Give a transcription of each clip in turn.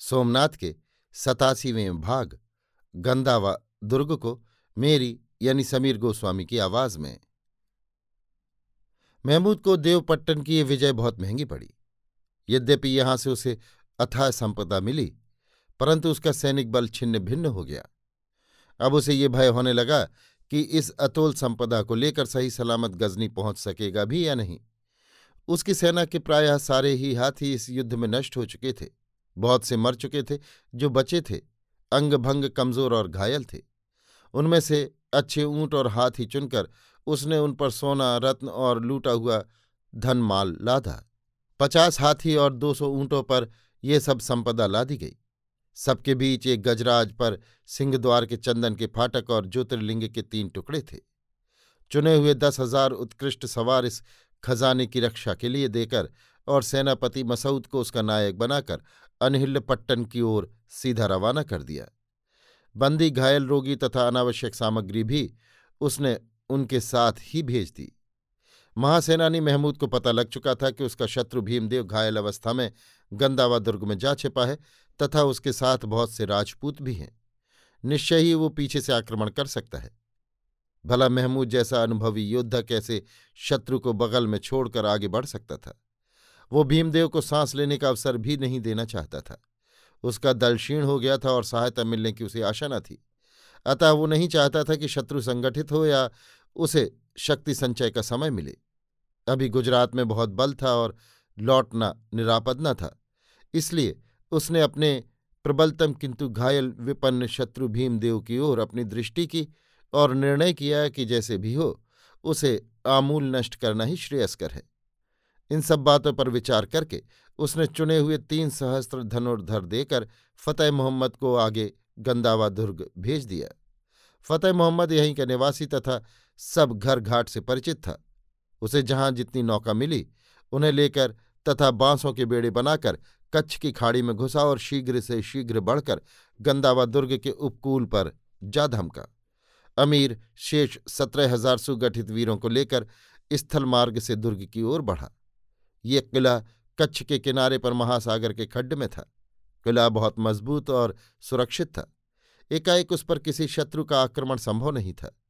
सोमनाथ के सतासीवें भाग गंदावा दुर्ग को मेरी यानी समीर गोस्वामी की आवाज़ में। महमूद को देवपट्टन की ये विजय बहुत महँगी पड़ी। यद्यपि यहाँ से उसे अथाह संपदा मिली, परंतु उसका सैनिक बल छिन्न भिन्न हो गया। अब उसे ये भय होने लगा कि इस अतोल संपदा को लेकर सही सलामत गजनी पहुँच सकेगा भी या नहीं। उसकी सेना के प्रायः सारे ही हाथी इस युद्ध में नष्ट हो चुके थे। बहुत से मर चुके थे, जो बचे थे अंग भंग कमज़ोर और घायल थे। उनमें से अच्छे ऊँट और हाथी चुनकर उसने उन पर सोना, रत्न और लूटा हुआ धन माल लादा। पचास हाथी और दो सौ ऊंटों पर ये सब संपदा लादी गई। सबके बीच एक गजराज पर सिंहद्वार के चंदन के फाटक और ज्योतिर्लिंग के तीन टुकड़े थे। चुने हुए दस हज़ार उत्कृष्ट सवार इस खजाने की रक्षा के लिए देकर और सेनापति मसऊद को उसका नायक बनाकर अनहिल्ल पट्टन की ओर सीधा रवाना कर दिया। बंदी, घायल रोगी तथा अनावश्यक सामग्री भी उसने उनके साथ ही भेज दी। महासेनानी महमूद को पता लग चुका था कि उसका शत्रु भीमदेव घायल अवस्था में गंदावा दुर्ग में जा छिपा है तथा उसके साथ बहुत से राजपूत भी हैं। निश्चय ही वो पीछे से आक्रमण कर सकता है। भला महमूद जैसा अनुभवी योद्धा कैसे शत्रु को बगल में छोड़कर आगे बढ़ सकता था? वो भीमदेव को सांस लेने का अवसर भी नहीं देना चाहता था। उसका दल क्षीण हो गया था और सहायता मिलने की उसे आशा न थी। अतः वो नहीं चाहता था कि शत्रु संगठित हो या उसे शक्ति संचय का समय मिले। अभी गुजरात में बहुत बल था और लौटना निरापद न था। इसलिए उसने अपने प्रबलतम किंतु घायल विपन्न शत्रु भीमदेव की ओर अपनी दृष्टि की और निर्णय किया कि जैसे भी हो, उसे आमूल नष्ट करना ही श्रेयस्कर है। इन सब बातों पर विचार करके उसने चुने हुए तीन सहस्त्र धनुर्धर देकर फतेह मोहम्मद को आगे गंदावा दुर्ग भेज दिया। फतेह मोहम्मद यहीं का निवासी तथा सब घर घाट से परिचित था। उसे जहाँ जितनी नौका मिली, उन्हें लेकर तथा बांसों के बेड़े बनाकर कच्छ की खाड़ी में घुसा और शीघ्र से शीघ्र बढ़कर गंदावा दुर्ग के उपकूल पर जा धमका। अमीर शेष सत्रह हज़ार सुगठित वीरों को लेकर स्थल मार्ग से दुर्ग की ओर बढ़ा। ये किला कच्छ के किनारे पर महासागर के खड्ड में था। किला बहुत मज़बूत और सुरक्षित था। एकाएक उस पर किसी शत्रु का आक्रमण संभव नहीं था।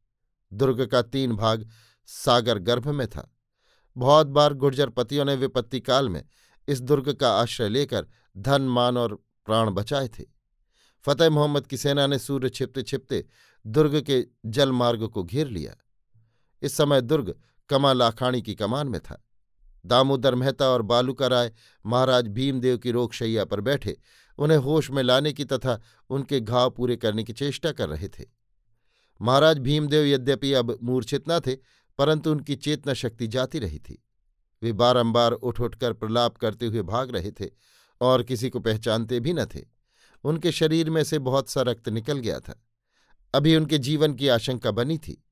दुर्ग का तीन भाग सागर गर्भ में था। बहुत बार गुर्जरपतियों ने विपत्ति काल में इस दुर्ग का आश्रय लेकर धन, मान और प्राण बचाए थे। फतेह मोहम्मद की सेना ने सूर्य छिपते छिपते दुर्ग के जलमार्ग को घेर लिया। इस समय दुर्ग कमा लाखाणी की कमान में था। दामोदर मेहता और बालूका राय महाराज भीमदेव की रोगशैया पर बैठे, उन्हें होश में लाने की तथा उनके घाव पूरे करने की चेष्टा कर रहे थे। महाराज भीमदेव यद्यपि अब मूर्छित न थे, परंतु उनकी चेतना शक्ति जाती रही थी। वे बारंबार उठ उठकर प्रलाप करते हुए भाग रहे थे और किसी को पहचानते भी न थे। उनके शरीर में से बहुत सा रक्त निकल गया था। अभी उनके जीवन की आशंका बनी थी।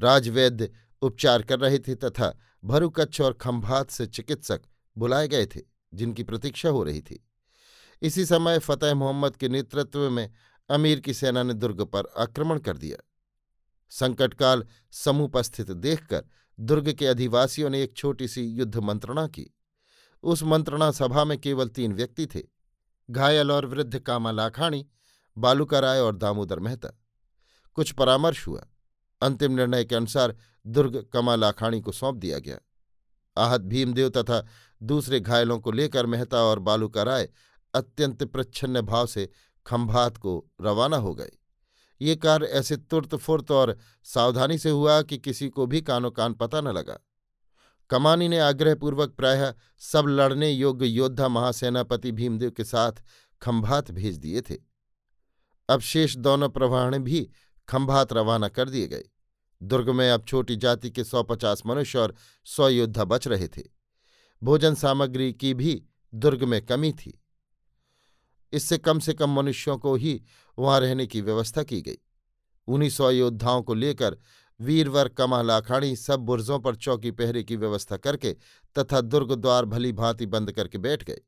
राजवैद्य उपचार कर रहे थे तथा भरुकच्छ और खंभात से चिकित्सक बुलाए गए थे, जिनकी प्रतीक्षा हो रही थी। इसी समय फतेह मोहम्मद के नेतृत्व में अमीर की सेना ने दुर्ग पर आक्रमण कर दिया। संकटकाल समुपस्थित देखकर दुर्ग के अधिवासियों ने एक छोटी सी युद्ध मंत्रणा की। उस मंत्रणा सभा में केवल तीन व्यक्ति थे, घायल और वृद्ध कामा लाखाणी, बालूका राय और दामोदर मेहता। कुछ परामर्श हुआ। अंतिम निर्णय के अनुसार दुर्ग कमा लाखाणी को सौंप दिया गया। आहत भीमदेव तथा दूसरे घायलों को लेकर मेहता और बालूका राय अत्यंत प्रच्छन्न भाव से खंभात को रवाना हो गए। ये कार्य ऐसे तुर्त फुर्त और सावधानी से हुआ कि किसी को भी कानो कान पता न लगा। कमानी ने आग्रहपूर्वक प्रायः सब लड़ने योग्य योद्धा महासेनापति भीमदेव के साथ खंभात भेज दिए थे। अब शेष दोनों प्रवाहण भी खंभात रवाना कर दिए गए। दुर्ग में अब छोटी जाति के सौ पचास मनुष्य और सौ योद्धा बच रहे थे। भोजन सामग्री की भी दुर्ग में कमी थी। इससे कम से कम मनुष्यों को ही वहाँ रहने की व्यवस्था की गई। उन्हीं सौ योद्धाओं को लेकर वीरवर कमा लाखाड़ी सब बुर्जों पर चौकी पहरे की व्यवस्था करके तथा दुर्ग द्वार भली भांति बंद करके बैठ गए।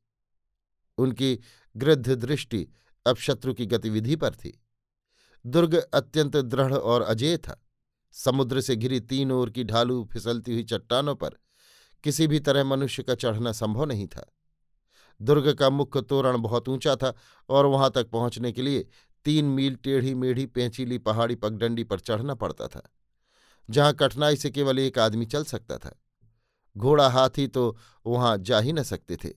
उनकी गृद्ध दृष्टि अब शत्रु की गतिविधि पर थी। दुर्ग अत्यंत दृढ़ और अजेय था। समुद्र से घिरी तीन ओर की ढालू फिसलती हुई चट्टानों पर किसी भी तरह मनुष्य का चढ़ना संभव नहीं था। दुर्ग का मुख्य तोरण बहुत ऊँचा था और वहाँ तक पहुँचने के लिए तीन मील टेढ़ी मेढ़ी पेंचीली पहाड़ी पगडंडी पर चढ़ना पड़ता था, जहाँ कठिनाई से केवल एक आदमी चल सकता था। घोड़ा हाथी तो वहाँ जा ही न सकते थे।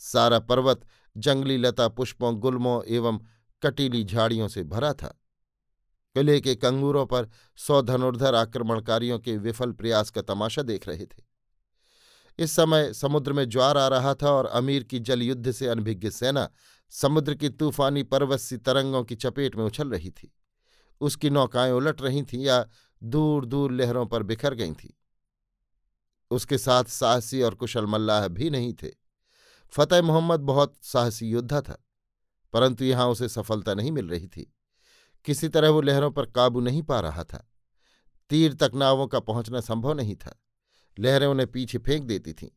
सारा पर्वत जंगली लता, पुष्पों, गुलमों एवं कटीली झाड़ियों से भरा था। किले के कंगूरों पर सौ धनुर्धर आक्रमणकारियों के विफल प्रयास का तमाशा देख रहे थे। इस समय समुद्र में ज्वार आ रहा था और अमीर की जलयुद्ध से अनभिज्ञ सेना समुद्र की तूफानी पर्वत तरंगों की चपेट में उछल रही थी। उसकी नौकाएँ उलट रही थीं या दूर दूर लहरों पर बिखर गई थीं। उसके साथ साहसी और कुशल मल्लाह भी नहीं थे। फतेह मोहम्मद बहुत साहसी योद्धा था, परंतु यहाँ उसे सफलता नहीं मिल रही थी। किसी तरह वो लहरों पर काबू नहीं पा रहा था। तीर तक नावों का पहुँचना संभव नहीं था। लहरें उन्हें पीछे फेंक देती थीं।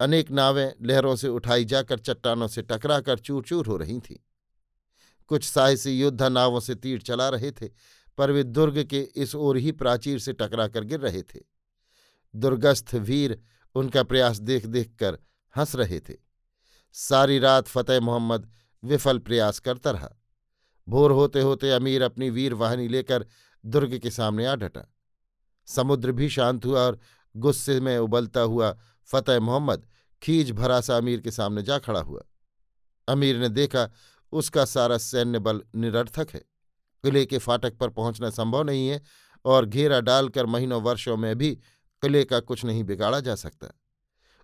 अनेक नावें लहरों से उठाई जाकर चट्टानों से टकराकर चूर चूर हो रही थीं। कुछ साहसी योद्धा नावों से तीर चला रहे थे, पर वे दुर्ग के इस ओर ही प्राचीर से टकरा कर गिर रहे थे। दुर्गस्थ वीर उनका प्रयास देख देख कर हंस रहे थे। सारी रात फतेह मोहम्मद विफल प्रयास करता रहा। भोर होते होते अमीर अपनी वीर वाहिनी लेकर दुर्ग के सामने आ डटा। समुद्र भी शांत हुआ और गुस्से में उबलता हुआ फतेह मोहम्मद खीज भरा सा अमीर के सामने जा खड़ा हुआ। अमीर ने देखा, उसका सारा सैन्य बल निरर्थक है। किले के फाटक पर पहुँचना संभव नहीं है और घेरा डालकर महीनों वर्षों में भी किले का कुछ नहीं बिगाड़ा जा सकता।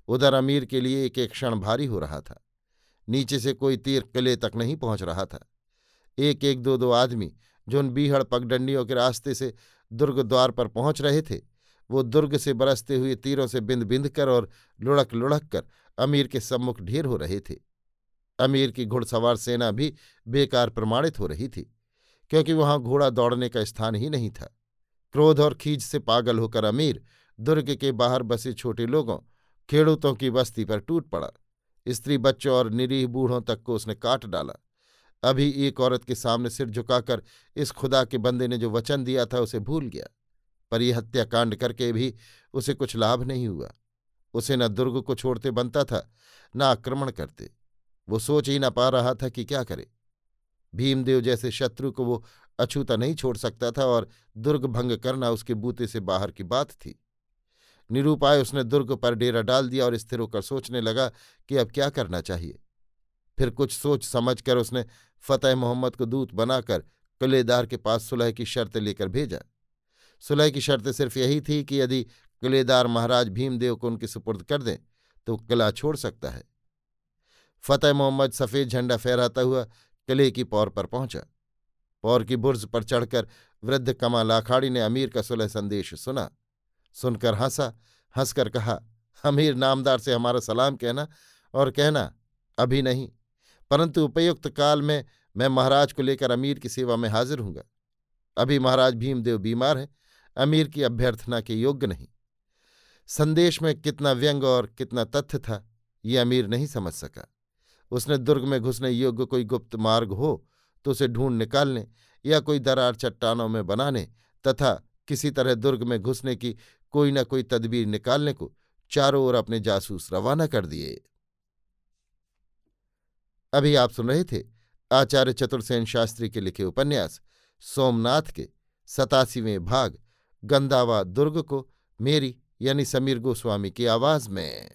उधर अमीर के लिए एक एक क्षण भारी हो रहा था। नीचे से कोई तीर किले तक नहीं पहुँच रहा था। एक एक दो दो आदमी जो उन बीहड़ पगडंडियों के रास्ते से दुर्ग द्वार पर पहुँच रहे थे। वो दुर्ग से बरसते हुए तीरों से बिंद बिंद कर और लुढ़क लुढ़क कर अमीर के सम्मुख ढेर हो रहे थे। अमीर की घुड़सवार सेना भी बेकार प्रमाणित हो रही थी, क्योंकि वहाँ घोड़ा दौड़ने का स्थान ही नहीं था। क्रोध और खींच से पागल होकर अमीर दुर्ग के बाहर बसे छोटे लोगों, खेड़ूतों की बस्ती पर टूट पड़ा। स्त्री बच्चों और निरीह बूढ़ों तक को उसने काट डाला। अभी एक औरत के सामने सिर झुकाकर इस खुदा के बंदे ने जो वचन दिया था उसे भूल गया, पर यह हत्याकांड करके भी उसे कुछ लाभ नहीं हुआ। उसे न दुर्ग को छोड़ते बनता था, न आक्रमण करते। वो सोच ही ना पा रहा था कि क्या करे। भीमदेव जैसे शत्रु को वो अछूता नहीं छोड़ सकता था और दुर्ग भंग करना उसके बूते से बाहर की बात थी। निरूपाय उसने दुर्ग पर डेरा डाल दिया और स्थिर होकर सोचने लगा कि अब क्या करना चाहिए। फिर कुछ सोच समझकर उसने फतेह मोहम्मद को दूत बनाकर किलेदार के पास सुलह की शर्त लेकर भेजा। सुलह की शर्त सिर्फ़ यही थी कि यदि किलेदार महाराज भीमदेव को उनके सुपुर्द कर दें तो किला छोड़ सकता है। फतेह मोहम्मद सफ़ेद झंडा फहराता हुआ किले की पौर पर पहुँचा। पौर की बुर्ज पर चढ़कर वृद्ध कमा लाखाड़ी ने अमीर का सुलह संदेश सुना। सुनकर हंसा, हंसकर कहा, अमीर नामदार से हमारा सलाम कहना और कहना अभी नहीं। परंतु उपयुक्त काल में मैं महाराज को लेकर अमीर की सेवा में हाजिर हूँगा। अभी महाराज भीमदेव बीमार हैं, अमीर की अभ्यर्थना के योग्य नहीं। संदेश में कितना व्यंग और कितना तथ्य था, ये अमीर नहीं समझ सका। उसने दुर्ग में घुसने योग्य कोई गुप्त मार्ग हो तो उसे ढूंढ निकालने या कोई दरार चट्टानों में बनाने तथा किसी तरह दुर्ग में घुसने की कोई न कोई तदबीर निकालने को चारों ओर अपने जासूस रवाना कर दिए। अभी आप सुन रहे थे आचार्य चतुर्सेन शास्त्री के लिखे उपन्यास, सोमनाथ के सतासीवें भाग गंदावा दुर्ग को मेरी यानी समीर गोस्वामी की आवाज़ में।